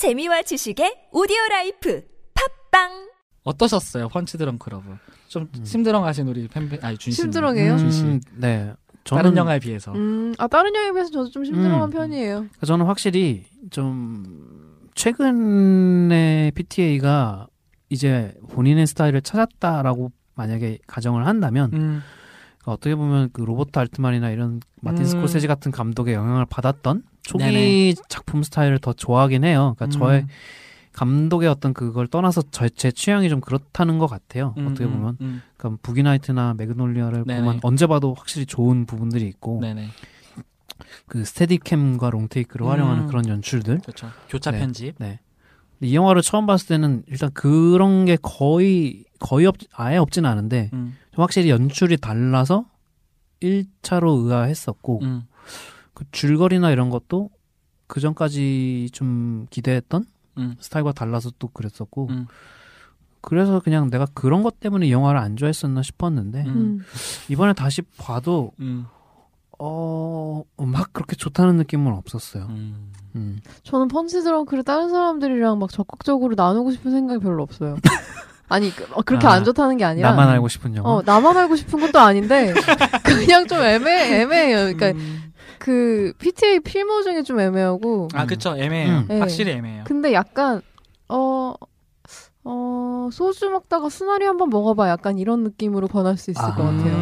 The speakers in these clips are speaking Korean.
재미와 지식의 오디오 life 팟빵 어떠셨어요? 펀치 드렁크 러브. 좀 심드렁하신 우리 팬 아니 준씨. 심드렁해요? 준씨. 음, 네. 저는 다른 영화에 비해서. 음, 아 다른 영화에 비해서 저도 좀 심드렁한 음. 편이에요. 저는 확실히 좀 최근에 PTA가 이제 본인의 스타일을 찾았다라고 만약에 가정을 한다면 음. 어떻게 보면 그 로버트 알트만이나 이런 마틴 음. 스코세지 같은 감독의 영향을 받았던 초기 네네. 작품 스타일을 더 좋아하긴 해요. 그러니까 저의 음. 감독의 어떤 그걸 떠나서 저, 제 취향이 좀 그렇다는 것 같아요. 음, 어떻게 음, 보면 음. 그러니까 부기나이트나 매그놀리아를 네네. 보면 언제 봐도 확실히 좋은 부분들이 있고 네네. 그 스테디캠과 롱테이크를 음. 활용하는 그런 연출들. 그렇죠. 교차 네. 편집. 네. 근데 이 영화를 처음 봤을 때는 일단 그런 게 거의 거의 없 아예 없진 않은데 음. 좀 확실히 연출이 달라서 1차로 의아했었고 음. 그 줄거리나 이런 것도 그 전까지 좀 기대했던 음. 스타일과 달라서 또 그랬었고 음. 그래서 그냥 내가 그런 것 때문에 이 영화를 안 좋아했었나 싶었는데 음. 음. 이번에 다시 봐도 음. 어막 그렇게 좋다는 느낌은 없었어요. 음. 음. 저는 펀치 드렁크를 다른 사람들이랑 막 적극적으로 나누고 싶은 생각이 별로 없어요. 아니 그, 어, 그렇게 아, 안 좋다는 게 아니라 나만 알고 싶은 영화. 어 나만 알고 싶은 것도 아닌데 그냥 좀 애매 애매해요. 그러니까 음. 그 PTA 필모 중에 좀 애매하고 아, 그쵸. 애매해요. 음. 네. 확실히 애매해요. 근데 약간 어. 어, 소주 먹다가 스나리 한번 먹어봐. 약간 이런 느낌으로 권할 수 있을 아. 것 같아요.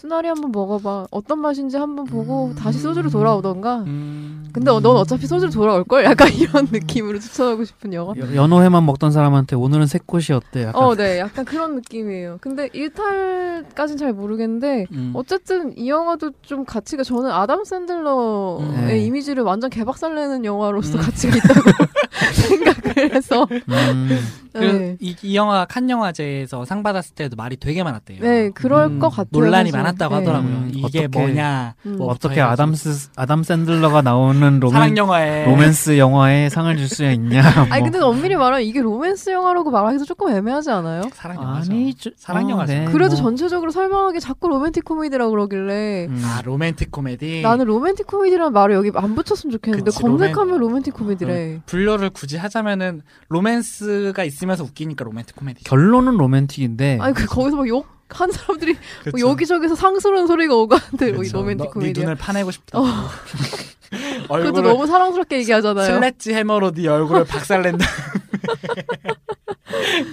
음. 스나리 한번 먹어봐. 어떤 맛인지 한번 보고 음. 다시 소주로 돌아오던가. 음. 근데 넌 어차피 소주로 돌아올 걸? 약간 이런 느낌으로 추천하고 싶은 영화. 여- 연어회만 먹던 사람한테 오늘은 새꽃이 어때? 약간 어, 네. 약간 그런 느낌이에요. 근데 일탈까진 잘 모르겠는데, 음. 어쨌든 이 영화도 좀 가치가, 저는 아담 샌들러의 음. 네. 이미지를 완전 개박살내는 영화로서 음. 가치가 있다고 생각 을 해서. 음, 네. 이, 이 영화 칸 영화제에서 상 받았을 때도 말이 되게 많았대요. 네, 그럴 음, 것 같아요. 논란이 사실. 많았다고 네. 하더라고요. 음, 이게 어떻게- 뭐냐. 음. 뭐 어떻게. 아담스 아담 샌들러가 나오는 로맨 사랑 영화에 로맨스 영화에 상을 줄 수 있냐? 아니, 뭐. 근데 엄밀히 말하면 이게 로맨스 영화라고 말하기도 조금 애매하지 않아요? 사랑 영화죠. 아니 저- 사랑 어, 영화죠. 네, 그래도 뭐. 전체적으로 설명하기 자꾸 로맨틱 코미디라고 그러길래, 음. 아 로맨틱 코미디. 나는 로맨틱 코미디라는 말을 여기 안 붙였으면 좋겠는데, 그치, 검색하면 로맨틱 코미디래. 분류를 굳이 하자면은 로맨스가 있으면서 웃기니까 로맨틱 코미디. 결론은 로맨틱인데 아니 그 거기서 막 욕 한 사람들이. 뭐 여기저기서 상스러운 소리가 오고 하는데 뭐이 그쵸. 로맨틱 너- 네. 눈을 파내고 싶다. 어. 그것도 너무 사랑스럽게 얘기하잖아요. sledge 해머로 네 얼굴을 박살낸다.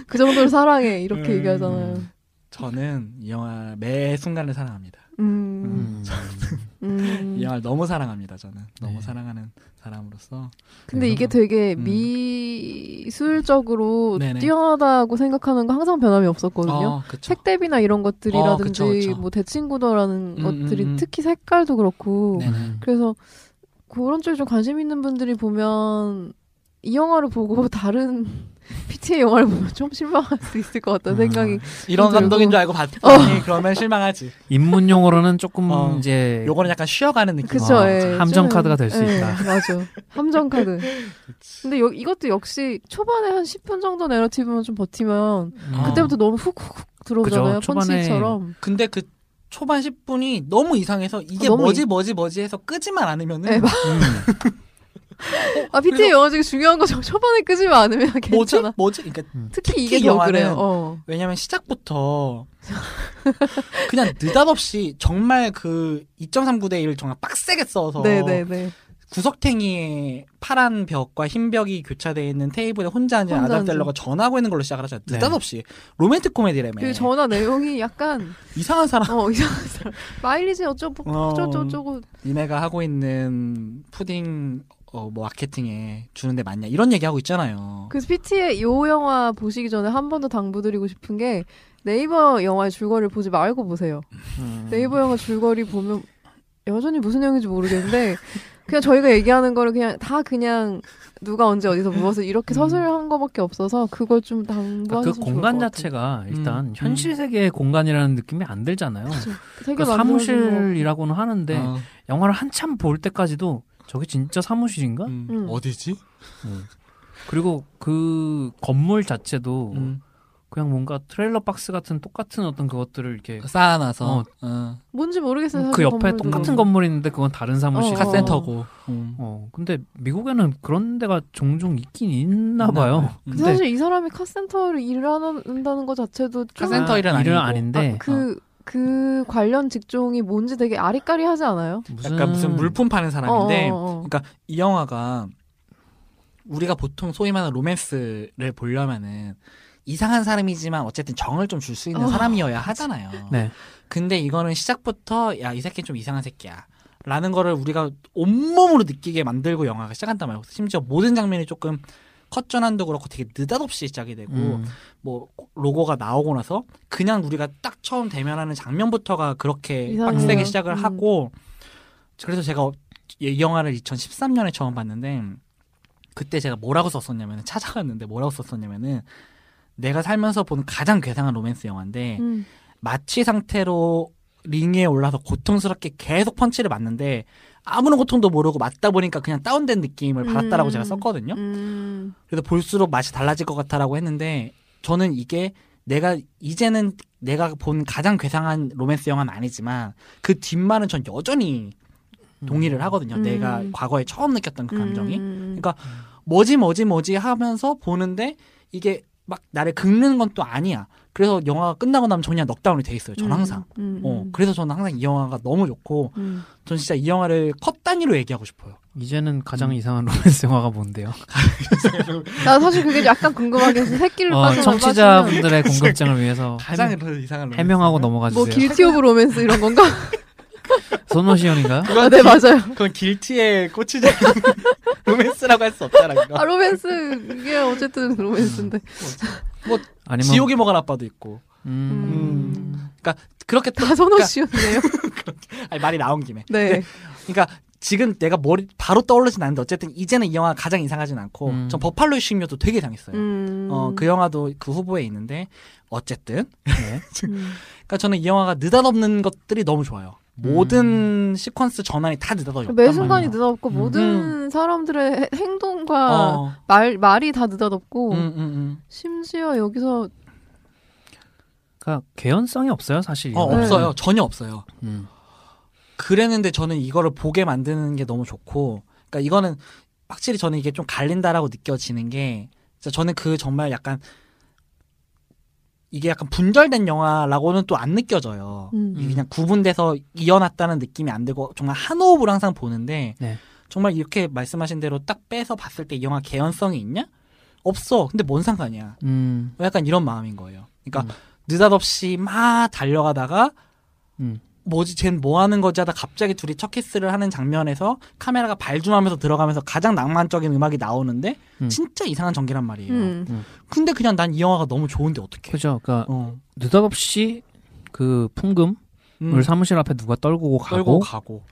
그 정도로 사랑해 이렇게 음. 얘기하잖아요. 저는 이 영화 매 순간을 사랑합니다. 음. 음. 영화를 너무 사랑합니다. 저는 너무 네. 사랑하는 사람으로서. 근데 이게 되게 음. 미술적으로 네네. 뛰어나다고 생각하는 거 항상 변함이 없었거든요. 어, 그쵸. 색대비나 이런 것들이라든지 어, 그쵸, 그쵸. 뭐 대친구도라는 음, 것들이 음, 음. 특히 색깔도 그렇고 네네. 그래서 그런 쪽에 좀 관심 있는 분들이 보면 이 영화를 보고 다른 PTA 영화를 보면 좀 실망할 수 있을 것 같다는 음. 생각이 이런 들고. 감독인 줄 알고 봤더니 그러면 실망하지. 입문 용어로는 조금 어, 이제 요거는 약간 쉬어가는 느낌. 그쵸, 어, 예. 함정 좀, 카드가 될수 예, 있다. 맞아. 함정 카드. 근데 여, 이것도 역시 초반에 한 10분 정도 내러티브만 좀 버티면 어. 그때부터 너무 훅훅훅 들어오잖아요. 펀치처럼. 근데 그 초반 10분이 너무 이상해서 이게 아, 너무 뭐지 뭐지 뭐지 해서 끄지만 않으면은 네, 맞- 음. 아, PTA 영화 중에 중요한 거 저- 초반에 끄지만 않으면 뭐지 괜찮아. 뭐지 그러니까 특히 이게 특히 더 영화는 그래요. 어. 왜냐면 시작부터 그냥 느닷없이 정말 그 2.39대 1을 정말 빡세게 써서 네네네. 구석탱이의 파란 벽과 흰 벽이 교차되어 있는 테이블에 혼자 앉은 아담. 셀러가 전화하고 있는 걸로 시작을 하잖아요. 네. 느닷없이 로맨틱 코미디라며. 그 전화 내용이 약간 이상한 사람. 어 이상한 사람 마일리지 어쩌고 어. 저쩌고 니네가 하고 있는 푸딩 어, 뭐 마케팅에 주는데 맞냐 이런 얘기 하고 있잖아요. 그래서 PT의 요 영화 보시기 전에 한 번 더 당부드리고 싶은 게 네이버 영화의 줄거리를 보지 말고 보세요. 음. 네이버 영화 줄거리 보면 여전히 무슨 내용인지 모르겠는데 그냥 저희가 얘기하는 거를 그냥 다 그냥 누가 언제 어디서 무엇을 이렇게 음. 서술한 거밖에 없어서 그걸 좀그 당부하셨으면 좋을 공간 것 같아요. 자체가 일단 음. 현실 세계의 공간이라는 느낌이 안 들잖아요. 그 사무실이라고는 하는데 어, 영화를 한참 볼 때까지도 저게 진짜 사무실인가? 음, 음. 어디지? 그리고 그 건물 자체도 음. 그냥 뭔가 트레일러 박스 같은 똑같은 어떤 그것들을 이렇게 쌓아놔서 어. 어. 뭔지 모르겠어요. 그 사실 옆에 건물도. 똑같은 건물이 있는데 그건 다른 사무실. 어. 카센터고. 음. 어, 근데 미국에는 그런 데가 종종 있긴 있나 봐요. 음. 근데 사실 이 사람이 카센터를 일한다는 것 자체도 좀 카센터 일은 일은 아니고. 아닌데 아, 그, 그 관련 직종이 뭔지 되게 아리까리하지 않아요? 무슨 약간 무슨 물품 파는 사람인데 어, 어, 어. 그러니까 이 영화가 우리가 보통 소위 말하는 로맨스를 보려면은 이상한 사람이지만 어쨌든 정을 좀 줄 수 있는 어. 사람이어야 하잖아요. 네. 근데 이거는 시작부터 야 이 새끼 좀 이상한 새끼야. 라는 거를 우리가 온몸으로 느끼게 만들고 영화가 시작한단 말이에요. 심지어 모든 장면이 조금 컷 전환도 그렇고 되게 느닷없이 시작이 되고 음. 뭐 로고가 나오고 나서 그냥 우리가 딱 처음 대면하는 장면부터가 그렇게 이상해요. 빡세게 시작을 음. 하고 그래서 제가 이 영화를 2013년에 처음 봤는데 그때 제가 뭐라고 썼었냐면 찾아갔는데 뭐라고 썼었냐면은 내가 살면서 본 가장 괴상한 로맨스 영화인데 음. 마취 상태로 링에 올라서 고통스럽게 계속 펀치를 맞는데 아무런 고통도 모르고 맞다 보니까 그냥 다운된 느낌을 받았다라고 음. 제가 썼거든요. 음. 그래서 볼수록 맛이 달라질 것 같다라고 했는데 저는 이게 내가 이제는 내가 본 가장 괴상한 로맨스 영화는 아니지만 그 뒷말은 전 여전히 동의를 하거든요. 음. 내가 과거에 처음 느꼈던 그 감정이 음. 그러니까 뭐지 뭐지 뭐지 하면서 보는데 이게 막 나를 긁는 건 또 아니야. 그래서 영화가 끝나고 나면 저 그냥 넉다운이 돼 있어요. 전 항상. 음. 어, 그래서 저는 항상 이 영화가 너무 좋고 음. 전 진짜 이 영화를 컷 단위로 얘기하고 싶어요. 이제는 가장 음. 이상한 로맨스 영화가 뭔데요? 나 사실 그게 약간 궁금하게 해서 새끼를 어, 빠져 청취자분들의 궁금증을 위해서 가장 해명- 이상한 로맨스 해명하고? 넘어가 뭐 주세요. 길티 오브 로맨스 이런 건가? 손오시연인가요? 아, 네 맞아요. 그건 길티에 꽂히지 않은 로맨스라고 할 수 없잖아. 아 로맨스 이게 어쨌든 로맨스인데. 아니면 지옥이 먹은 아빠도 있고 음. 그렇게 또다 선호 씨였네요. 아니, 말이 나온 김에 네. 그러니까 지금 내가 머리 바로 떠오르진 않는데 어쨌든 이제는 이 영화가 가장 이상하진 않고 음. 전 버팔로의 쉼녀도 되게 이상했어요. 음. 어, 그 영화도 그 후보에 있는데 어쨌든 네. 음. 그러니까 저는 이 영화가 느닷없는 것들이 너무 좋아요. 모든 시퀀스 전환이 다 느닷없이 매 순간이. 느닷없고 모든 사람들의 해- 행동과 어. 말 말이 다 느닷없고 음, 음, 음. 심지어 여기서 그러니까 개연성이 없어요, 사실. 어, 네. 없어요. 전혀 없어요. 음. 그랬는데 저는 이거를 보게 만드는 게 너무 좋고, 그러니까 이거는 확실히 저는 이게 좀 갈린다라고 느껴지는 게, 저는 그 정말 약간 이게 약간 분절된 영화라고는 또 안 느껴져요. 음. 이게 그냥 구분돼서 이어놨다는 느낌이 안 들고 정말 한 호흡으로 항상 보는데 네. 정말 이렇게 말씀하신 대로 딱 빼서 봤을 때 이 영화 개연성이 있냐? 없어. 근데 뭔 상관이야. 음. 약간 이런 마음인 거예요. 그러니까 음. 느닷없이 막 달려가다가 음. 뭐지 쟨 뭐 하는 거지 하다 갑자기 둘이 첫 키스를 하는 장면에서 카메라가 발줌하면서 들어가면서 가장 낭만적인 음악이 나오는데 음. 진짜 이상한 전개란 말이에요. 음. 근데 그냥 난 이 영화가 너무 좋은데 어떡해. 그죠. 그러니까 어. 느닷없이 그 풍금을 음, 사무실 앞에 누가 떨구고 가고, 떨고 가고.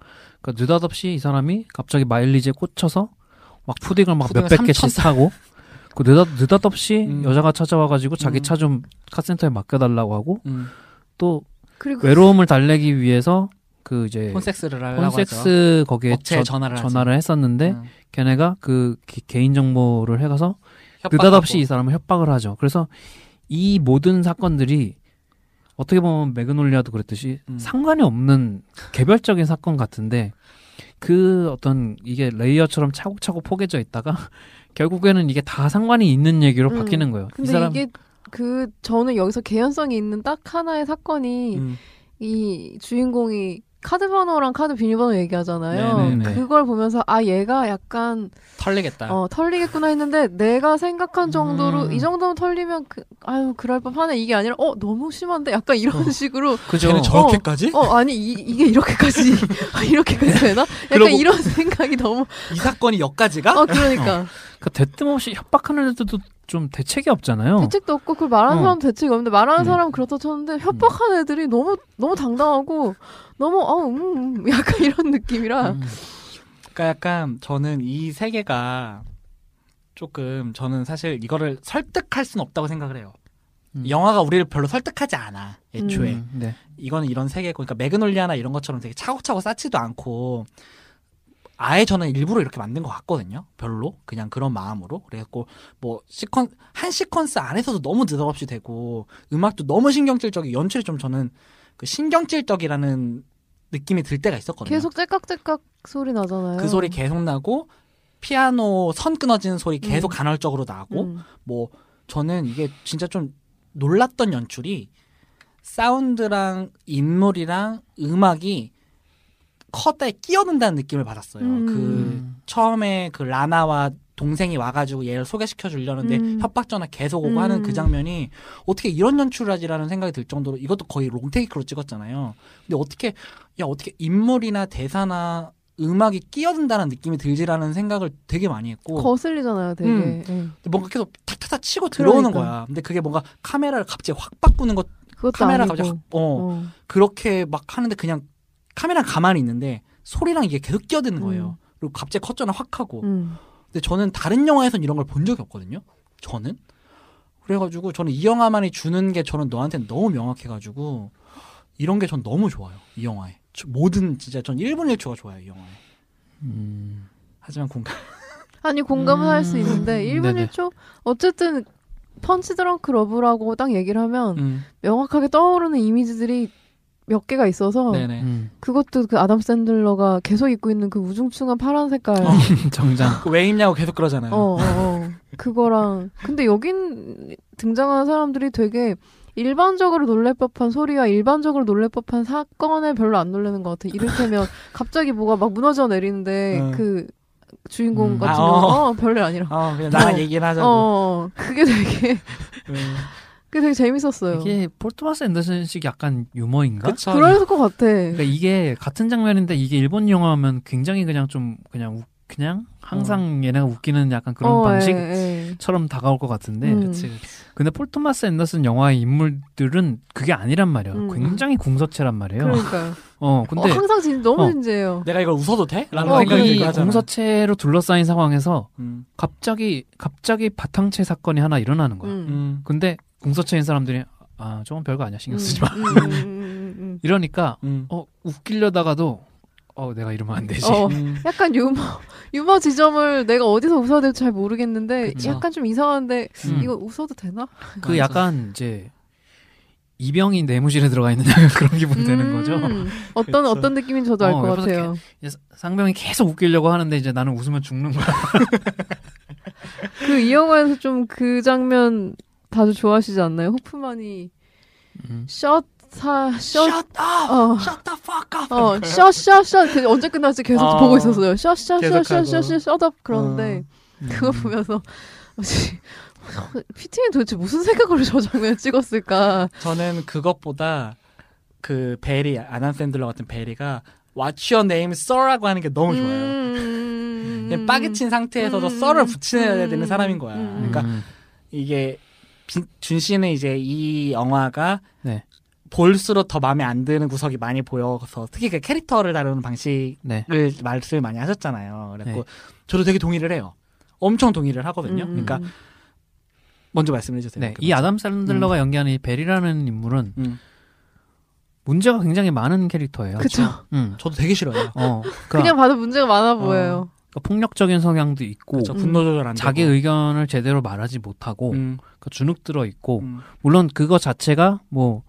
그러니까 느닷없이 이 사람이 갑자기 마일리지에 꽂혀서 막 푸딩을 막 몇백 개씩 3천 사고 그 느닷 느닷없이 음. 여자가 찾아와가지고 자기 음. 차좀 카센터에 맡겨달라고 하고 음, 또 외로움을 달래기 위해서 그 이제 폰섹스를 하려고 하죠. 폰섹스 거기에 업체에 저- 전화를. 전화를 했었는데 음, 걔네가 그 기- 개인 정보를 해가서. 느닷없이 이 사람을 협박을 하죠. 그래서 이 모든 사건들이 어떻게 보면 매그놀리아도 그랬듯이 음. 상관이 없는 개별적인 사건 같은데 그 어떤 이게 layer처럼 차곡차곡 포개져 있다가 결국에는 이게 다 상관이 있는 얘기로 음. 바뀌는 거예요. 이 근데 사람 이게 그 저는 여기서 개연성이 있는 딱 하나의 사건이 음, 이 주인공이 카드 번호랑 카드 비밀번호 얘기하잖아요. 네네네. 그걸 보면서 아 얘가 약간 털리겠다. 어, 털리겠구나 했는데 내가 생각한 정도로 음. 이 정도면 털리면 그, 아유 그럴 법하네 이게 아니라 어 너무 심한데 약간 이런 식으로 그죠. 쟤는 저렇게까지? 어 아니 이, 이게 이렇게까지 아, 이렇게까지 되나? 약간 그러고- 이런 생각이 너무 이 사건이 여기까지가? 어 그러니까 그 대뜸 없이 협박하는 애들도 좀 대책이 없잖아요. 대책도 없고 그걸 말하는 어. 사람도 대책이 없는데 말하는 음. 사람은 그렇다 쳤는데 협박하는 애들이 너무 너무 당당하고 너무 어 음, 음, 약간 이런 느낌이라 음. 그러니까 약간 저는 이 세계가 조금 저는 사실 이거를 설득할 수는 없다고 생각을 해요. 음. 영화가 우리를 별로 설득하지 않아. 애초에 음, 네. 이거는 이런 세계고, 그러니까 매그놀리아나 이런 것처럼 되게 차곡차곡 쌓지도 않고 아예 저는 일부러 이렇게 만든 것 같거든요. 별로 그냥 그런 마음으로 그래갖고 뭐 시퀀 한 시퀀스 안에서도 너무 느닷없이 되고 음악도 너무 신경질적이 연출이 좀 저는 그 신경질적이라는 느낌이 들 때가 있었거든요. 계속 째깍째깍 소리 나잖아요. 그 소리 계속 나고 피아노 선 끊어지는 소리 계속 음. 간헐적으로 나고 음. 뭐 저는 이게 진짜 좀 놀랐던 연출이 사운드랑 인물이랑 음악이 컷에 끼어든다는 느낌을 받았어요. 음. 그 처음에 그 라나와 동생이 와가지고 얘를 소개시켜 주려는데 음. 협박 전화 계속 오고 음. 하는 그 장면이 어떻게 이런 연출을 하지라는 생각이 들 정도로 이것도 거의 롱테이크로 찍었잖아요. 근데 어떻게 야 어떻게 인물이나 대사나 음악이 끼어든다는 느낌이 들지라는 생각을 되게 많이 했고 거슬리잖아요, 되게. 음. 예. 뭔가 계속 탁탁탁 치고 들어오는 그러니까. 거야. 근데 그게 뭔가 카메라를 갑자기 확 바꾸는 것 카메라 아니고. 갑자기 확, 어, 어. 그렇게 막 하는데 그냥 카메라 가만히 있는데 소리랑 이게 계속 끼어드는 거예요. 음. 그리고 갑자기 컷 전화 확 하고. 음. 근데 저는 다른 영화에선 이런 걸 본 적이 없거든요. 저는. 그래가지고 저는 이 영화만이 주는 게 저는 너한테는 너무 명확해가지고 이런 게 전 너무 좋아요. 이 영화에. 저- 모든 진짜 전 1분 1초가 좋아요. 이 영화에. 음. 하지만 공감. 아니 공감은 할수 음. 있는데 1분 네네. 1초 어쨌든 펀치 드렁크 러브라고 딱 얘기를 하면 음. 명확하게 떠오르는 이미지들이 몇 개가 있어서 네네. 음. 그것도 그 아담 샌들러가 계속 입고 있는 그 우중충한 파란 색깔 어. 정장. 그왜 입냐고 계속 그러잖아요. 어, 어, 어. 그거랑 근데 여긴 등장하는 사람들이 되게 일반적으로 놀랄 법한 소리와 일반적으로 놀랄 법한 사건에 별로 안 놀라는 것 같아. 이를테면 갑자기 뭐가 막 무너져 내리는데 응. 그 주인공 음. 같은 아, 경우 어. 어, 별일 아니라. 어, 그냥 나랑 어. 얘기는 하자고. 어, 그게 되게 음. 그게 되게 재밌었어요. 이게 폴토마스 앤더슨식 약간 유머인가? 그쵸. 그럴 것 같아. 그러니까 이게 같은 장면인데 이게 일본 영화면 굉장히 그냥 좀 그냥 우- 그냥 항상 얘네가 웃기는 약간 그런 어, 방식처럼 예, 예. 다가올 것 같은데 음. 그치, 그치. 근데 폴 토마스 앤더슨 영화의 인물들은 그게 아니란 말이에요. 음. 굉장히 궁서체란 말이에요. 그러니까요. 어 근데 어, 항상 진, 너무 어. 진지해요. 내가 이걸 웃어도 돼? 라는 어, 생각이 이 들고. 공서체로 둘러싸인 상황에서 음. 갑자기 갑자기 바탕체 사건이 하나 일어나는 거야. 음. 음. 근데 공서체인 사람들이 아 저건 별거 아니야 신경 쓰지 마. 음, 음, 음, 음, 음. 이러니까 음. 어 웃기려다가도 어 내가 이러면 안 되지. 어, 음. 약간 유머 유머 지점을 내가 어디서 웃어야 될지 잘 모르겠는데 그쵸. 약간 좀 이상한데 음. 이거 웃어도 되나? 그 맞아. 약간 이제 이병이 내무실에 들어가 있는 그런 기분 되는 거죠. 음, 어떤 그쵸. 어떤 느낌인지 저도 알 어, 것 옆에서 같아요. 이제 상병이 계속 웃기려고 하는데 이제 나는 웃으면 죽는 거야. 그 이 영화에서 좀 그 장면 다들 좋아하시지 않나요? 호프만이 음. 샷 사, 샷, Shut up! 어, Shut the fuck up! 어, 샷, 샷, 샷. 그 언제 끝날지 계속 어. 보고 있었어요. 샷, 샷, 계속하고. 샷, 샷, 샷, 업 그러는데 음. 그거 보면서 뭐지? 피팅이 도대체 무슨 생각으로 저 장면을 찍었을까? 저는 그것보다 그 베리 아난 샌들러 같은 베리가 What's your name, sir라고 하는 게 너무 좋아요. 음, 빠개친 상태에서도 음, 썰을 붙여야 되는 음, 사람인 거야. 음. 그러니까 음. 이게 빈- 준 씨는 이제 이 영화가 네. 볼수록 더 마음에 안 드는 구석이 많이 보여서 특히 그 캐릭터를 다루는 방식을 네. 말씀을 많이 하셨잖아요. 그래고 네. 저도 되게 동의를 해요. 엄청 동의를 하거든요. 음, 그러니까 음. 먼저 말씀해 주세요. 네. 그 이. 아담 샌들러가 연기하는 이 베리라는 인물은 음. 문제가 굉장히 많은 캐릭터예요. 그쵸. 음. 저도 되게 싫어요. 어. 그러니까, 그냥 봐도 문제가 많아 보여요. 그러니까 폭력적인 성향도 있고 그렇죠. 음. 분노 조절 안 자기 되고. 의견을 제대로 말하지 못하고 음, 그 주눅 들어 있고 음. 물론 그거 자체가 뭐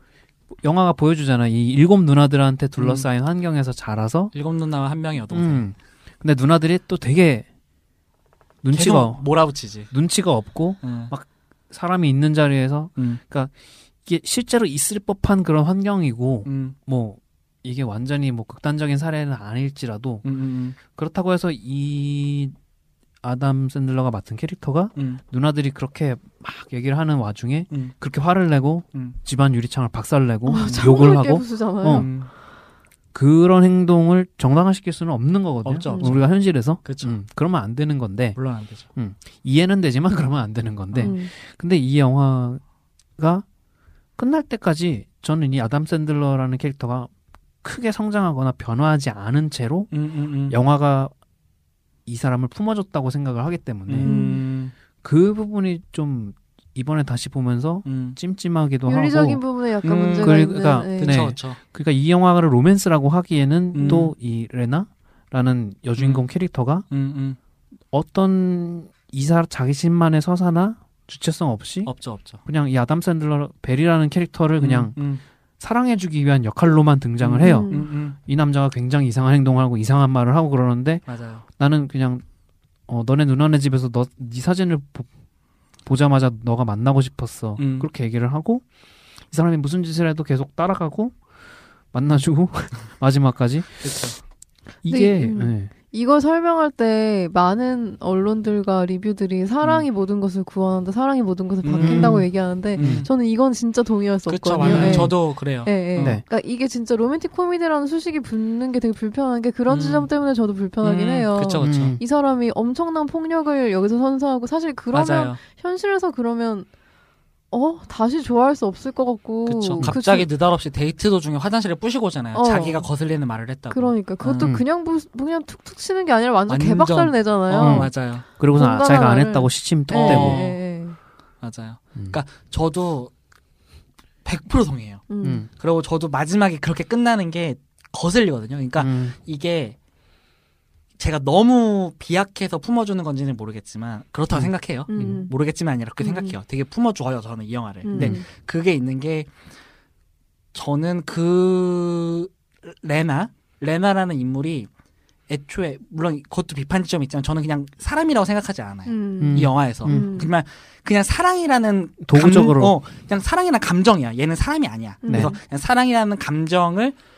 영화가 보여주잖아. 이 일곱 누나들한테 둘러싸인 환경에서 자라서 일곱 누나와 한 명의 여동생. 음. 근데 누나들이 또 되게 눈치가 몰아붙이지. 눈치가 없고 음. 막 사람이 있는 자리에서 음. 이게 실제로 있을 법한 그런 환경이고 음. 뭐 이게 완전히 뭐 극단적인 사례는 아닐지라도 음. 음. 그렇다고 해서 이 아담 샌들러가 맡은 캐릭터가 음. 누나들이 그렇게 막 얘기를 하는 와중에 음. 그렇게 화를 내고 음. 집안 유리창을 박살내고 어, 욕을 하고. 어. 음. 그런 행동을 정당화시킬 수는 없는 거거든요. 없죠, 없죠. 우리가 현실에서. 음, 그러면 안 되는 건데 물론 안 되죠. 이해는 되지만 그러면 안 되는 건데 음. 근데 이 영화가 끝날 때까지 저는 이 아담 샌들러라는 캐릭터가 크게 성장하거나 변화하지 않은 채로 음. 음. 음. 영화가 이 사람을 품어줬다고 생각을 하기 때문에 음. 그 부분이 좀 이번에 다시 보면서 음. 찜찜하기도 윤리적인 하고 부분에 약간 음, 문제가 그리고- 있는. 그러니까 예. 그쵸, 네. 그쵸. 그러니까 이 영화를 로맨스라고 하기에는 음. 또이 레나 여주인공 캐릭터가 음, 음. 어떤 이사 자기신만의 서사나 주체성 없이 없죠, 없죠. 그냥 이 아담 샌들러 벨이라는 캐릭터를 그냥 음, 사랑해주기 위한 역할로만 등장을 해요. 음, 음, 음. 이 남자가 굉장히 이상한 행동을 하고 이상한 말을 하고 그러는데 맞아요. 나는 그냥 어, 너네 누나네 집에서 너 네 사진을 보, 자마자 너가 만나고 싶었어. 음. 그렇게 얘기를 하고 이 사람이 무슨 짓을 해도 계속 따라가고 만나주고 마지막까지. 이게 음. 네. 이걸 설명할 때 많은 언론들과 리뷰들이 사랑이 모든 것을 구원한다, 사랑이 모든 것을 음. 바뀐다고 얘기하는데 음. 저는 이건 진짜 동의할 수 그렇죠, 없거든요. 맞아요. 예. 저도 그래요. 예, 예. 네. 그러니까 이게 진짜 로맨틱 코미디라는 수식이 붙는 게 되게 불편한 게 그런 음. 지점 때문에 저도 불편하긴 음, 해요. 그쵸, 그쵸. 음. 이 사람이 엄청난 폭력을 여기서 선사하고 사실 그러면 맞아요. 현실에서 그러면 어 다시 좋아할 수 없을 것 같고 그렇죠. 그 갑자기 느닷없이 데이트 도중에 화장실에 부시고 오잖아요. 어. 자기가 거슬리는 말을 했다고. 그러니까 그것도 음. 그냥 부, 그냥 툭툭 치는 게 아니라 완전, 완전- 개박살 내잖아요. 어, 맞아요. 그리고서 아, 자기가 안안 했다고 시침 뚝 예, 대고 예, 예. 맞아요. 음. 그러니까 저도 100% 동의해요. 음. 음. 그리고 저도 마지막에 그렇게 끝나는 게 거슬리거든요. 그러니까 음. 이게 제가 너무 비약해서 품어주는 건지는 모르겠지만 그렇다고 음. 생각해요. 음. 모르겠지만 아니라 그렇게 음. 생각해요. 되게 품어줘요 저는 이 영화를. 음. 근데 그게 있는 게 저는 그 레나 레나라는 인물이 애초에 물론 그것도 비판 지점이 있지만 저는 그냥 사람이라고 생각하지 않아요. 음. 이 영화에서 음. 그냥 그냥 사랑이라는 도구적으로. 감, 어, 그냥 사랑이라는 감정이야. 얘는 사람이 아니야. 네. 그래서 그냥 사랑이라는 감정을 음.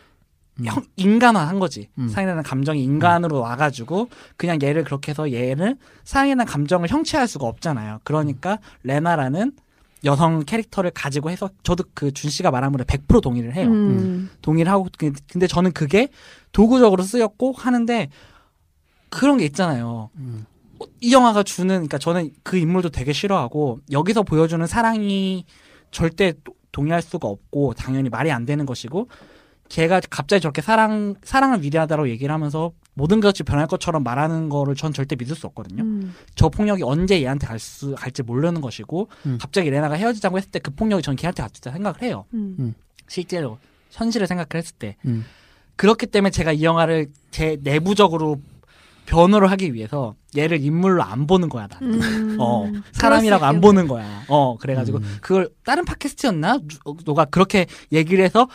형, 인간화한 거지. 음. 사랑이라는 감정이 인간으로 와가지고 그냥 얘를 그렇게 해서 얘를 사랑이라는 감정을 형체할 수가 없잖아요. 그러니까 레나라는 여성 캐릭터를 가지고 해서 저도 그 준 씨가 말한 거에 100% 동의를 해요. 음. 동의를 하고 그- 근데 저는 그게 도구적으로 쓰였고 하는데 그런 게 있잖아요. 음. 이 영화가 주는 그러니까 저는 그 인물도 되게 싫어하고 여기서 보여주는 사랑이 절대 도- 동의할 수가 없고 당연히 말이 안 되는 것이고 걔가 갑자기 저렇게 사랑 사랑을 위대하다고 얘기를 하면서 모든 것이 변할 것처럼 말하는 거를 전 절대 믿을 수 없거든요. 음. 저 폭력이 언제 얘한테 갈 수 갈지 모르는 것이고 음. 갑자기 레나가 헤어지자고 했을 때 그 폭력이 전 걔한테 갔을 때 생각을 해요. 음. 실제로 현실을 생각을 했을 때 음. 그렇기 때문에 제가 이 영화를 제 내부적으로 변호를 하기 위해서 얘를 인물로 안 보는 거야 나. 음. 어 사람이라고 수 안. 보는 거야. 어 그래가지고 음. 그걸 다른 팟캐스트였나 누- 누가 그렇게 얘기를 해서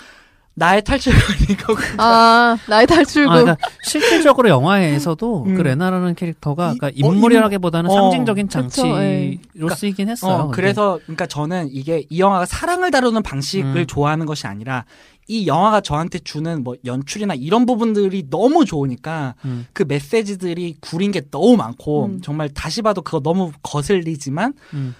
나의 탈출이거 아 나의 탈출구. 아, 그러니까 실질적으로 영화에서도 음. 그 레나라는 캐릭터가 이- 그러니까 어, 인물이라기보다는 어, 상징적인 그쵸, 장치로 예. 쓰이긴 했어요. 어. 그래서 그러니까 저는 이게 이 영화가 사랑을 다루는 방식을 음. 좋아하는 것이 아니라 이 영화가 저한테 주는 뭐 연출이나 이런 부분들이 너무 좋으니까 음. 그 메시지들이 구린 게 너무 많고 음. 정말 다시 봐도 그거 너무 거슬리지만 음.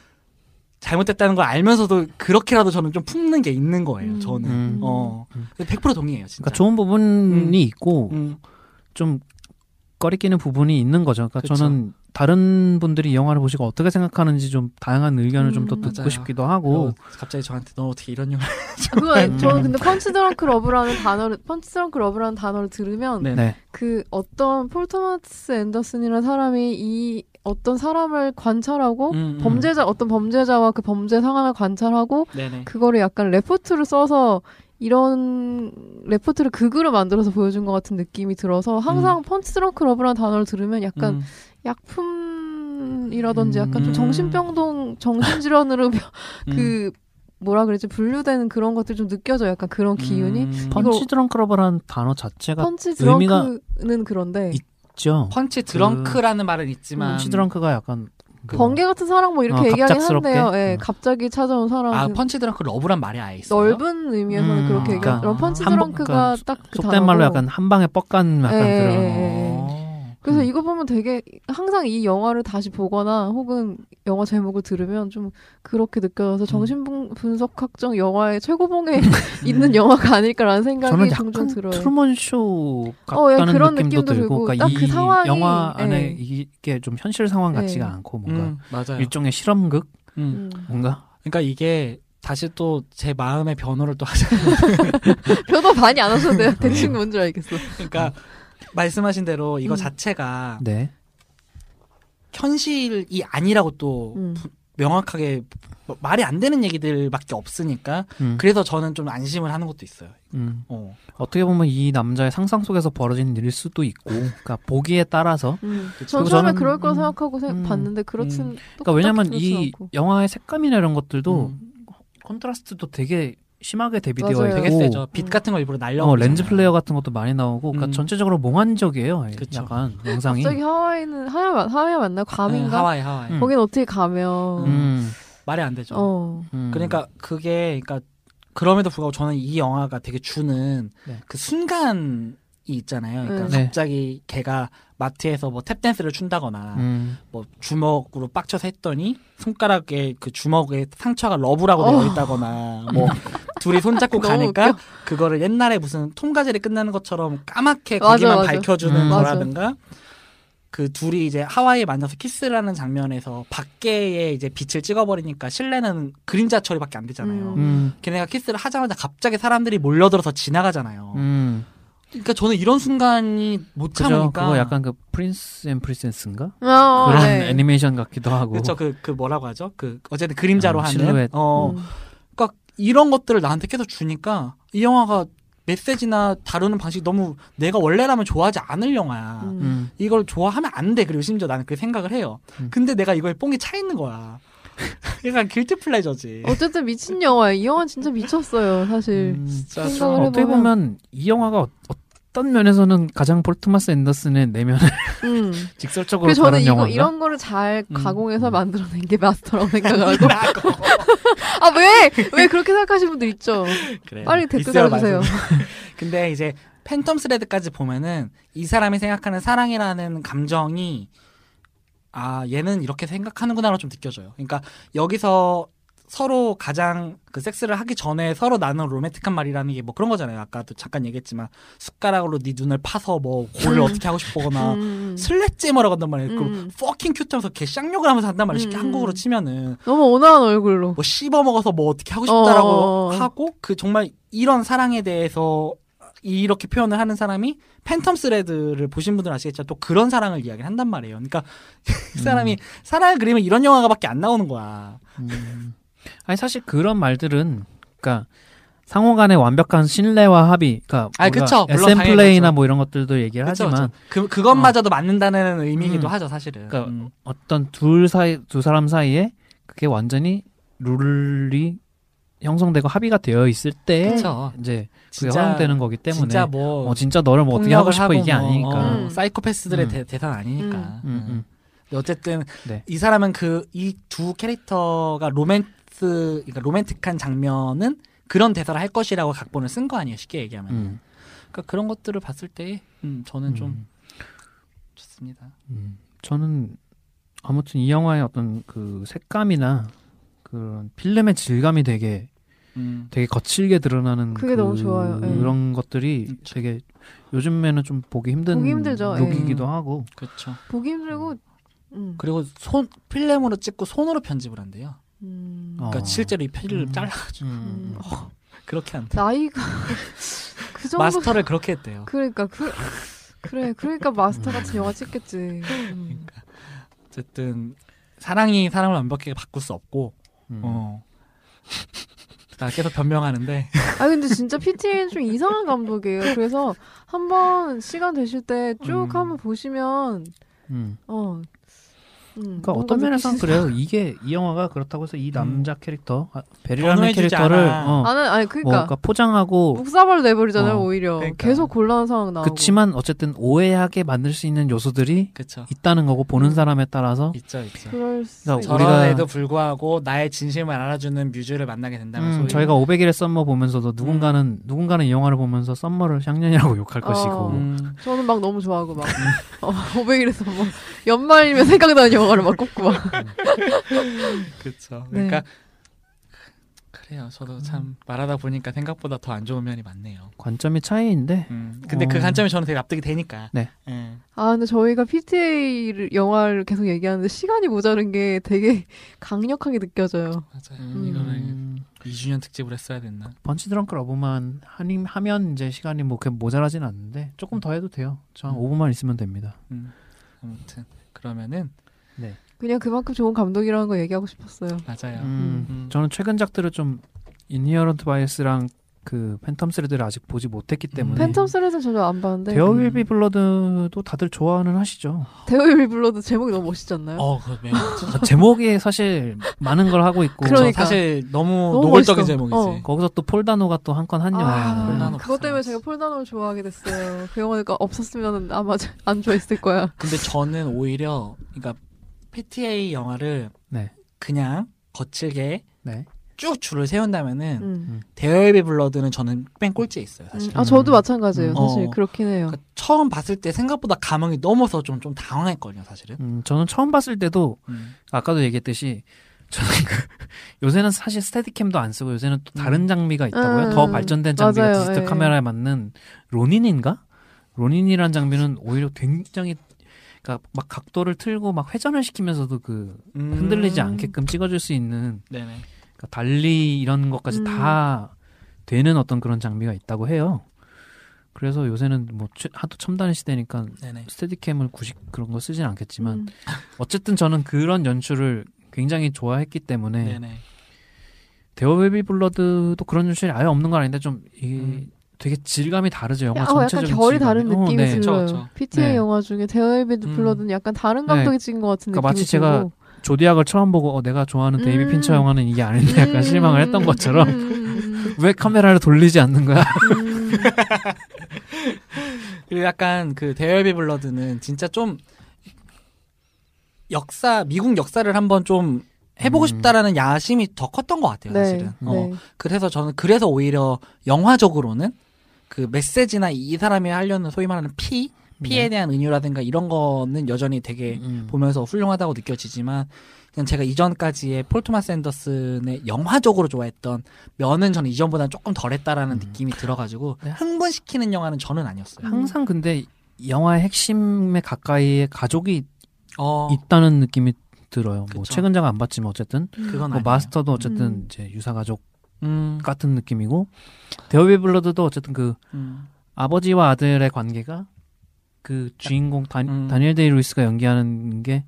잘못됐다는 걸 알면서도 그렇게라도 저는 좀 품는 게 있는 거예요. 음. 저는 음. 어 음. 100% 동의해요. 진짜. 그러니까 좋은 부분이 음. 있고 음, 좀 꺼리끼는 부분이 있는 거죠. 그러니까 그쵸. 저는 다른 분들이 이 영화를 보시고 어떻게 생각하는지 좀 다양한 의견을 좀더 음. 듣고 맞아요. 싶기도 하고 그리고 갑자기 저한테 너 어떻게 이런 영화? 아, 그거 저는 근데 Punch Drunk Love라는 단어를 Punch Drunk Love라는 단어를 들으면 네. 네. 그 어떤 폴 토마스 앤더슨이라는 사람이 이 어떤 사람을 관찰하고 음, 음. 범죄자 어떤 범죄자와 그 범죄 상황을 관찰하고 네네. 그거를 약간 레포트를 써서 이런 레포트를 극으로 만들어서 보여준 것 같은 느낌이 들어서 항상 Punch Drunk Love라는 단어를 들으면 약간 음. 약품이라든지 약간 음. 좀 정신병동 정신질환으로 음. 그 뭐라 그러지 분류되는 그런 것들 좀 느껴져 요 약간 그런 기운이 음. Punch Drunk Love라는 단어 자체가 펀치 의미가 drunk는 그런데 있- 있죠. punch drunk라는 말은 있지만 punch drunk가 약간 그 번개 같은 사랑 뭐 이렇게 어, 얘기하긴 갑작스럽게? 한데요. 예, 음. 갑자기 찾아온 사랑 아 그 punch drunk love란 말이 아예 있어요. 넓은 의미에서는 음, 그렇게 그러니까 얘기하죠. 펀치 한 번- drunk가 그러니까 딱 그 속된 단어고. 말로 약간 한 방에 뻑간 약간 예, 그런. 예, 예. 어. 그래서 음. 이거 보면 되게 항상 이 영화를 다시 보거나 혹은 영화 제목을 들으면 좀 그렇게 음. 느껴져서 정신분석학적 영화의 최고봉에 있는 영화가 아닐까라는 생각이 저는 종종 약간 들어요. Truman Show 어, 예, 같다는 그런 느낌도 느낌도 들고, 들고, 그러니까 딱 이 그 상황이, 영화 안에 예. 이게 좀 현실 상황 같지가 예. 않고 뭔가 음, 맞아요. 일종의 실험극 음. 음. 뭔가 그러니까 이게 다시 또 제 마음의 변호를 또 하자. 표도 많이 안 하셔도 돼요. 대충 뭔지 알겠어. 그러니까 말씀하신 대로 이거 음. 자체가 네. 현실이 아니라고 또 음. 부- 명확하게 뭐 말이 안 되는 얘기들밖에 없으니까 음. 그래서 저는 좀 안심을 하는 것도 있어요. 음. 어. 어떻게 보면 이 남자의 상상 속에서 벌어진 일일 수도 있고, 그러니까 보기에 따라서. 음. 전 처음에 저는- 그럴 거 음, 생각하고 생- 음, 봤는데 그렇진 음. 또 그러니까 왜냐면 이 않고. 영화의 색감이나 이런 것들도 음. contrast도 되게 심하게 대비되어 맞아요. 되게 세죠. 빛 음. 같은 거 일부러 날려. 어, lens flare 같은 것도 많이 나오고, 그러니까 음. 전체적으로 몽환적이에요. 그쵸. 약간 영상이. 갑자기 하와이는 하와이 하와이 맞나 괌인가? 네, 하와이 하와이. 음. 거긴 어떻게 가면 음. 말이 안 되죠. 어 음. 그러니까 그게 그러니까 그럼에도 불구하고 저는 이 영화가 되게 주는 네. 그 순간이 있잖아요. 그러니까 네. 갑자기 걔가 마트에서 뭐 탭댄스를 춘다거나 음. 뭐 주먹으로 빡쳐서 했더니 손가락에 그 주먹에 상처가 love라고 어. 되어 있다거나 뭐 둘이 손잡고 가니까 웃겨. 그거를 옛날에 무슨 톰과 제리 끝나는 것처럼 까맣게 맞아, 거기만 맞아. 밝혀주는 음. 거라든가 그 둘이 이제 하와이에 만나서 키스를 하는 장면에서 밖에에 이제 빛을 찍어버리니까 실내는 그림자 처리밖에 안 되잖아요. 음. 음. 걔네가 키스를 하자마자 갑자기 사람들이 몰려들어서 지나가잖아요. 음. 그러니까 저는 이런 순간이 못. 참으니까 그거 약간 그 Prince and Princess인가? 어, 그런 네. 애니메이션 같기도 하고. 그쵸 그, 그 뭐라고 하죠? 그 어쨌든 그림자로 음, 하는 실루엣. 어 음. 그러니까 이런 것들을 나한테 계속 주니까 이 영화가 메시지나 다루는 방식이 너무 내가 원래라면 좋아하지 않을 영화야. 음. 음. 이걸 좋아하면 안 돼. 그리고 심지어 나는 그 생각을 해요. 음. 근데 내가 이거에 뽕이 차 있는 거야. 약간 guilty pleasure지. 어쨌든 미친 영화예요. 이 영화 진짜 미쳤어요, 사실. 음. 진짜 생각을 어떻게 보면 이 영화가 어- 어떤 면에서는 가장 폴 토마스 앤더슨의 내면을 음. 직설적으로 그래서 저는 이거 영화인가? 이런 거를 잘 음. 가공해서 음. 만들어낸 게 마스터라고 생각을 하고. 아, 왜? 왜 그렇게 생각하시는 분들 있죠? 그래. 빨리 댓글 달아주세요. 근데 이제 팬텀 스레드까지 보면은 이 사람이 생각하는 사랑이라는 감정이 아 얘는 이렇게 생각하는구나로 좀 느껴져요. 그러니까 여기서 서로 가장 그 섹스를 하기 전에 서로 나눈 로맨틱한 말이라는 게 뭐 그런 거잖아요. 아까도 잠깐 얘기했지만 숟가락으로 네 눈을 파서 뭐 골을 음. 어떻게 하고 싶거나 음. sledgehammer라고 한단 말이에요. 음. 그 fucking cute하면서 걔 쌍욕을 하면서 한단 말이에요. 쉽게 음. 한국어로 치면은 너무 온화한 얼굴로. 뭐 씹어 먹어서 뭐 어떻게 하고 싶다라고 어. 하고 그 정말 이런 사랑에 대해서 이렇게 표현을 하는 사람이 Phantom Thread를 보신 분들 아시겠지만 또 그런 사랑을 이야기를 한단 말이에요. 그러니까 이 사람이 사랑을 그리면 이런 영화가밖에 안 나오는 거야. 음. 아니 사실 그런 말들은 그러니까 상호 간의 완벽한 신뢰와 합의, 그러니까 그쵸. SM 플레이나 그렇죠. 뭐 이런 것들도 얘기를 그쵸, 하지만 그쵸. 그 그것마저도 맞는다는 의미이기도 음. 하죠, 사실은. 그러니까 음. 어떤 둘 사이 두 사람 사이에 그게 완전히 룰이 형성되고 합의가 되어 있을 때 그쵸. 이제 그게 진짜- 허용되는 거기 때문에 진짜 뭐 어, 진짜 너를 뭐 어떻게 하고 폭력을 싶어 이게 뭐, 아니니까. 어, 음. 사이코패스들의 음. 대, 대상 아니니까. 음. 음, 음. 근데 어쨌든 네. 이 사람은 그 이 두 캐릭터가 로맨스 그러니까 로맨틱한 장면은 그런 대사를 할 것이라고 각본을 쓴 거 아니에요 쉽게 얘기하면 음. 그러니까 그런 것들을 봤을 때 음, 저는 좀 음. 좋습니다 음. 저는 아무튼 이 영화의 어떤 그 색감이나 그런 필름의 질감이 되게 음. 되게 거칠게 드러나는 그게 그- 너무 좋아요. 예. 그런 것들이 그쵸. 되게 요즘에는 좀 보기 힘든 보기 힘들죠. 룩이기도 예. 하고 그렇죠 보기 힘들고, 음. 그리고 손 필름으로 찍고 손으로 편집을 한대요 음. 어. 그러니까 실제로 이 필름을 음. 잘라가지고 음. 음. 그렇게 한대 나이가 그 정도 마스터를 그렇게 했대요 그러니까 그 그래 그러니까 마스터 같은 영화 찍겠지. 음. 어쨌든 사랑이 사람을 완벽하게 바꿀 수 없고 음. 어. 나 계속 변명하는데 아 근데 진짜 PTA는 좀 이상한 감독이에요. 그래서 한번 시간 되실 때쭉 음. 한번 보시면 음. 어. 음, 그러니까 어떤 면에서는 그래요. 이게 이 영화가 그렇다고 해서 이 남자 캐릭터 아, 베리라는 캐릭터를 않아. 어, 나는 아니 뭐 그러니까 그러니까 포장하고 묵사발로 내버리잖아요 어, 오히려 그러니까. 계속 곤란한 상황 나오고. 그치만 어쨌든 오해하게 만들 수 있는 요소들이 그쵸 있다는 거고 보는 음. 사람에 따라서 있죠 있죠 그럴 수 그러니까 있- 우리가- 저런에도 불구하고 나의 진심을 알아주는 뮤즈를 만나게 된다면 음, 저희가 500일의 썸머 보면서도 누군가는 누군가는 이 영화를 보면서 썸머를 향년이라고 욕할 어. 것이고 음, 저는 막 너무 좋아하고 막 어, 500일에서 뭐 연말이면 생각나는 영화 를 막 꼽고 막 그쵸 네. 그러니까 그래요 저도 참 말하다 보니까 생각보다 더 안 좋은 면이 많네요 관점의 차이인데 음, 근데 어. 그 관점이 저는 되게 납득이 되니까 네. 예. 아, 근데 저희가 PTA 영화를 계속 얘기하는데 시간이 모자른 게 되게 강력하게 느껴져요. 맞아요 음. 이거를 음, 2주년 특집을 했어야 됐나 Punch Drunk Love만 하니, 하면 이제 시간이 뭐 그렇게 모자라진 않는데 조금 더 해도 돼요. 저 한 음. 5분만 있으면 됩니다. 음, 아무튼 그러면은 그냥 그만큼 좋은 감독이라는 거 얘기하고 싶었어요. 맞아요. 음, 음. 저는 최근작들을 좀 Inherent Vice랑 그 Phantom Thread를 아직 보지 못했기 때문에 음. 팬텀 Thread 전혀 안 봤는데 There 음. Will Be Blood도 다들 좋아는 하시죠. There Will Be Blood도 제목이 너무 멋있지 않나요? 어, 그 매우 어, 제목이 사실 많은 걸 하고 있고 그러니까. 저 사실 너무, 너무 노골적인 멋있어. 제목이지. 어. 거기서 또 폴 다노가 또 한 건 한 영화예요. 아, 폴 다노 그것 때문에 제가 폴 다노를 좋아하게 됐어요. 그 영화가 없었으면 아마 안 좋아했을 거야. 근데 저는 오히려 그러니까 PTA 영화를 네. 그냥 거칠게 네. 쭉 줄을 세운다면은 음. There Will Be Blood는 저는 맨 꼴찌에 있어요 사실. 음. 아 저도 마찬가지예요. 음. 사실 어. 그렇긴 해요. 그러니까 처음 봤을 때 생각보다 감흥이 넘어서 좀 좀 당황했거든요 사실은. 음, 저는 처음 봤을 때도 음. 아까도 얘기했듯이 저는 그 요새는 사실 스테디캠도 안 쓰고 요새는 또 다른 음. 장비가 있다고요. 음, 더 발전된 장비가 맞아요. 디지털 예. 카메라에 맞는 로닌인가? 로닌이란 장비는 오히려 굉장히 그러니까 막 각도를 틀고 막 회전을 시키면서도 그 음. 흔들리지 않게끔 찍어줄 수 있는 네네. 그러니까 달리 이런 것까지 음. 다 되는 어떤 그런 장비가 있다고 해요. 그래서 요새는 뭐 최- 하도 첨단의 시대니까 네네. Steadicam을 굳이 그런 거 쓰진 않겠지만 음. 어쨌든 저는 그런 연출을 굉장히 좋아했기 때문에 네네. There Will Be Blood도 그런 연출이 아예 없는 건 아닌데 좀 이, 음. 되게 질감이 다르죠 영화 야, 어, 약간 전체적인 결이 질감이. 다른 어, 느낌이 네. 그쵸, 들어요. 그쵸. PTA 네. 영화 중에 There Will Be 음. Blood는 약간 다른 네. 감독이 찍은 것 같은 그러니까 느낌이 마치 제가 들고. Zodiac을 처음 보고 어, 내가 좋아하는 데이비 음. 핀처 영화는 이게 아닌데 약간 음. 실망을 했던 것처럼 음. 왜 카메라를 돌리지 않는 거야? 음. 그리고 약간 그 There Will Be Blood는 진짜 좀 역사 미국 역사를 한번 좀 해보고 음. 싶다라는 야심이 더 컸던 것 같아요 네, 사실은. 어. 네. 그래서 저는 그래서 오히려 영화적으로는 그 메시지나 이 사람이 하려는 소위 말하는 피 피에 네. 대한 은유라든가 이런 거는 여전히 되게 음. 보면서 훌륭하다고 느껴지지만 그냥 제가 이전까지의 폴 토마스 앤더슨의 영화적으로 좋아했던 면은 저는 이전보다는 조금 덜했다라는 음. 느낌이 들어가지고 네. 흥분시키는 영화는 저는 아니었어요. 항상 근데 영화의 핵심에 가까이에 가족이 어, 있다는 느낌이 들어요. 뭐 그쵸. 최근작 안 봤지만 어쨌든 그건 뭐. 마스터도 어쨌든 음. 이제 유사 가족 음, 같은 느낌이고 There Will Be Blood도 어쨌든 그 음, 아버지와 아들의 관계가 그 주인공 다, 음. 다니엘 데이 루이스가 연기하는 게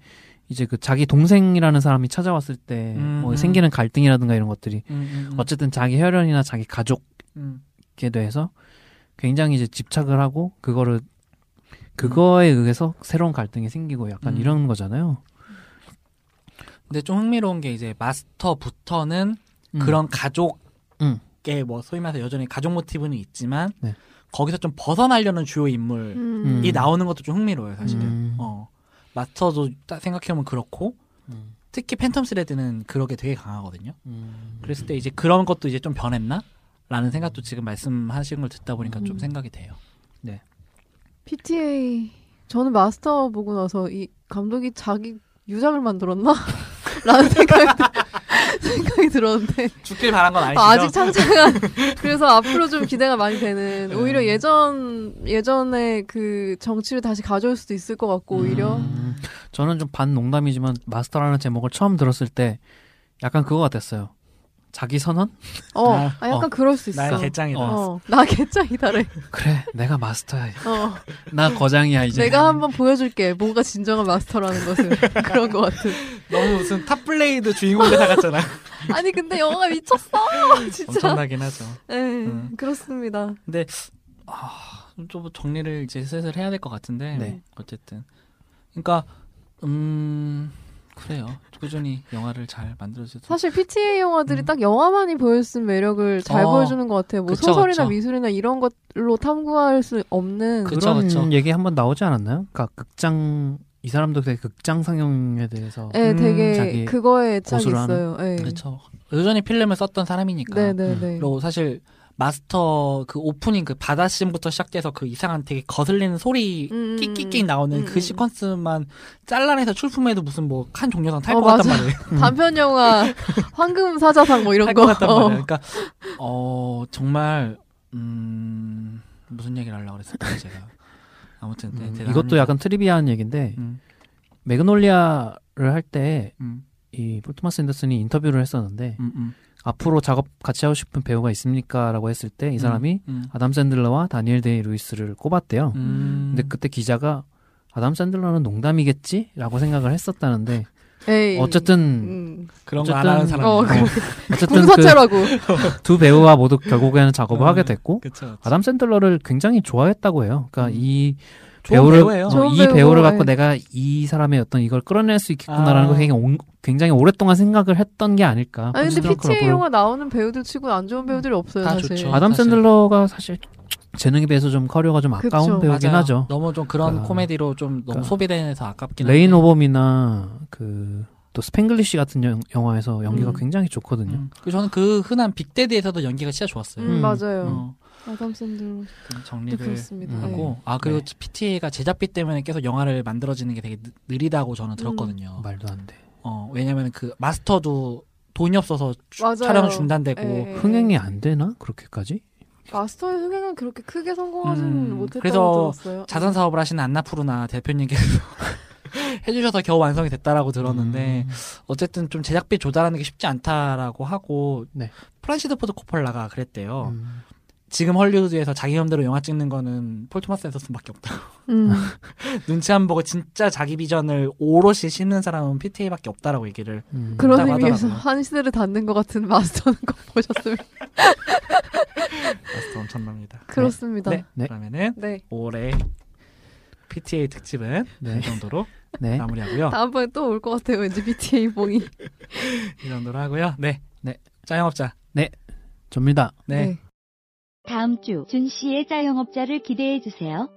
이제 그 자기 동생이라는 사람이 찾아왔을 때 음, 뭐. 생기는 갈등이라든가 이런 것들이 음, 음, 어쨌든 자기 혈연이나 자기 가족에 음, 대해서 굉장히 이제 집착을 하고 그거를 그거에 의해서 새로운 갈등이 생기고 약간 음. 이런 거잖아요. 근데 좀 흥미로운 게 이제 마스터부터는 음. 그런 가족 의 음. 뭐 소위 말해서 여전히 가족 모티브는 있지만 네. 거기서 좀 벗어나려는 주요 인물이 음. 음. 나오는 것도 좀 흥미로워요 사실은. 음. 어 마스터도 딱 생각해보면 그렇고 음. 특히 Phantom Thread는 그러게 되게 강하거든요. 음. 그랬을 때 이제 그런 것도 이제 좀 변했나? 라는 생각도 지금 말씀하신 걸 듣다 보니까 좀 음. 생각이 돼요. PTA 저는 마스터 보고 나서 이 감독이 자기 유작을 만들었나? 라는 생각이, 들- 생각이 들었는데 죽길 바란 건 아니시죠? 아직 창창한 그래서 앞으로 좀 기대가 많이 되는 네. 오히려 예전 예전에 그 정치를 다시 가져올 수도 있을 것 같고 오히려 음. 저는 좀 반 농담이지만 마스터라는 제목을 처음 들었을 때 약간 그거 같았어요. 자기 선언? 어 아, 아, 약간 어. 그럴 수 있어 나의 개짱이다. 어, 나 개짱이다래 그래, 내가 마스터야. 어, 나 거장이야 이제. 내가 한번 보여줄게 뭔가 진정한 마스터라는 것을 그런 것 같은 너무 무슨 탑블레이드 주인공 대사 같잖아. 아니 근데 영화가 미쳤어 진짜 엄청나긴 하죠. 네 음. 그렇습니다 근데 아, 좀 정리를 이제 슬슬 해야 될 것 같은데 네. 어쨌든 그러니까 음 그래요. 꾸준히 영화를 잘 만들어주셔서 사실 PTA 영화들이 음. 딱 영화만이 보여줄 매력을 잘 어, 보여주는 것 같아요. 뭐 그쵸, 소설이나 그쵸. 미술이나 이런 것로 탐구할 수 없는 그- 그런 그쵸, 그쵸. 얘기 한번 나오지 않았나요? 그러니까 극장 이 사람도 되게 극장 상영에 대해서 네, 음, 되게 자기 그거에 애착이 있어요. 네. 그렇죠. 여전히 필름을 썼던 사람이니까. 네, 네, 음. 네. 그리고 사실 마스터 그 오프닝 그 바다씬부터 시작돼서 그 이상한 되게 거슬리는 소리 음, 끽끽끽 나오는 음, 그 음. 시퀀스만 잘라내서 출품해도 무슨 뭐 칸 종려상 탈 어, 것 같단. 말이에요. 단편 영화 황금 사자상 뭐 이런 탈 거. 것 같단 말이에요. 어. 그러니까 어 정말 음 무슨 얘기를 하려고 그랬을까 제가 아무튼 네, 음. 이것도 약간 trivia한 얘기인데 음, Magnolia를 할 때 이 음, 폴토마스 앤더슨이 인터뷰를 했었는데 음, 음, 앞으로 작업 같이 하고 싶은 배우가 있습니까라고 했을 때 이 사람이 음, 아담 샌들러와 다니엘 데이 루이스를 꼽았대요. 음, 근데 그때 기자가 아담 샌들러는 농담이겠지라고 생각을 했었다는데 에이. 어쨌든 음. 그런 거 안 어쨌든- 하는 사람. 어, 어, 어쨌든 그 군사체라고. 두 배우와 모두 결국에는 작업을 어, 하게 됐고 그쵸. 아담 샌들러를 굉장히 좋아했다고 해요. 그러니까 음. 이 배우를 배우예요. 어, 이 배우를 갖고 예. 내가 이 사람의 어떤 이걸 끌어낼 수 있겠구나라는 아. 걸 굉장히, 온- 굉장히 오랫동안 생각을 했던 게 아닐까. 아니 근데 러브를. 영화 나오는 배우들 치고 안 좋은 배우들이 없어요 다 사실. 좋죠. 아담 사실. 샌들러가 사실 재능에 비해서 좀 커리어가 좀 아까운 그쵸. 배우긴 맞아요. 하죠. 너무 좀 그런 아. 코미디로 좀 너무 그러니까 소비돼서 아깝긴 Reign. Over Me나 그 또 Spanglish 같은 영, 영화에서 연기가 음. 굉장히 좋거든요. 음. 저는 그 흔한 Big Daddy에서도 연기가 진짜 좋았어요. 음, 음. 맞아요. 어, 아담 네, 정리를 그렇습니다. 음. 네. 하고 아 그리고 네. PTA가 제작비 때문에 계속 영화를 만들어지는 게 되게 느- 느리다고 저는 들었거든요. 말도 안 돼. 어 왜냐면 그 마스터도 돈이 없어서. 촬영 중단되고 예, 예. 흥행이 안 되나 그렇게까지? 마스터의 흥행은 그렇게 크게 성공하지는 음, 못했다고 그래서 들었어요. 자선 사업을 하시는 안나푸르나 대표님께서 해주셔서 겨우 완성이 됐다라고 들었는데 음. 어쨌든 좀 제작비 조달하는 게 쉽지 않다라고 하고 네. 프란시스 포드 코폴라가 그랬대요. 음. 지금 헐리우드에서 자기 맘대로 영화 찍는 거는 폴 토마스 앤더슨밖에 없다. 음. 눈치 안 보고 진짜 자기 비전을 오롯이 심는 사람은 PTA밖에 없다라고 얘기를 음. 그런 의미에서 하더라고요. 한 시대를 닫는 것 같은 마스터는 꼭 보셨으면 마스터 엄청납니다. 그렇습니다. 네. 네. 그러면은 네. 올해 PTA 특집은 네. 이 정도로 네. 마무리하고요. 다음번에 또 올 것 같아요. 왠지 BTA 봉이. 이 정도로 하고요. 네. 네. 짜영업자. 접니다. 네. 다음 주 준 씨의 짜영업자를 기대해 주세요.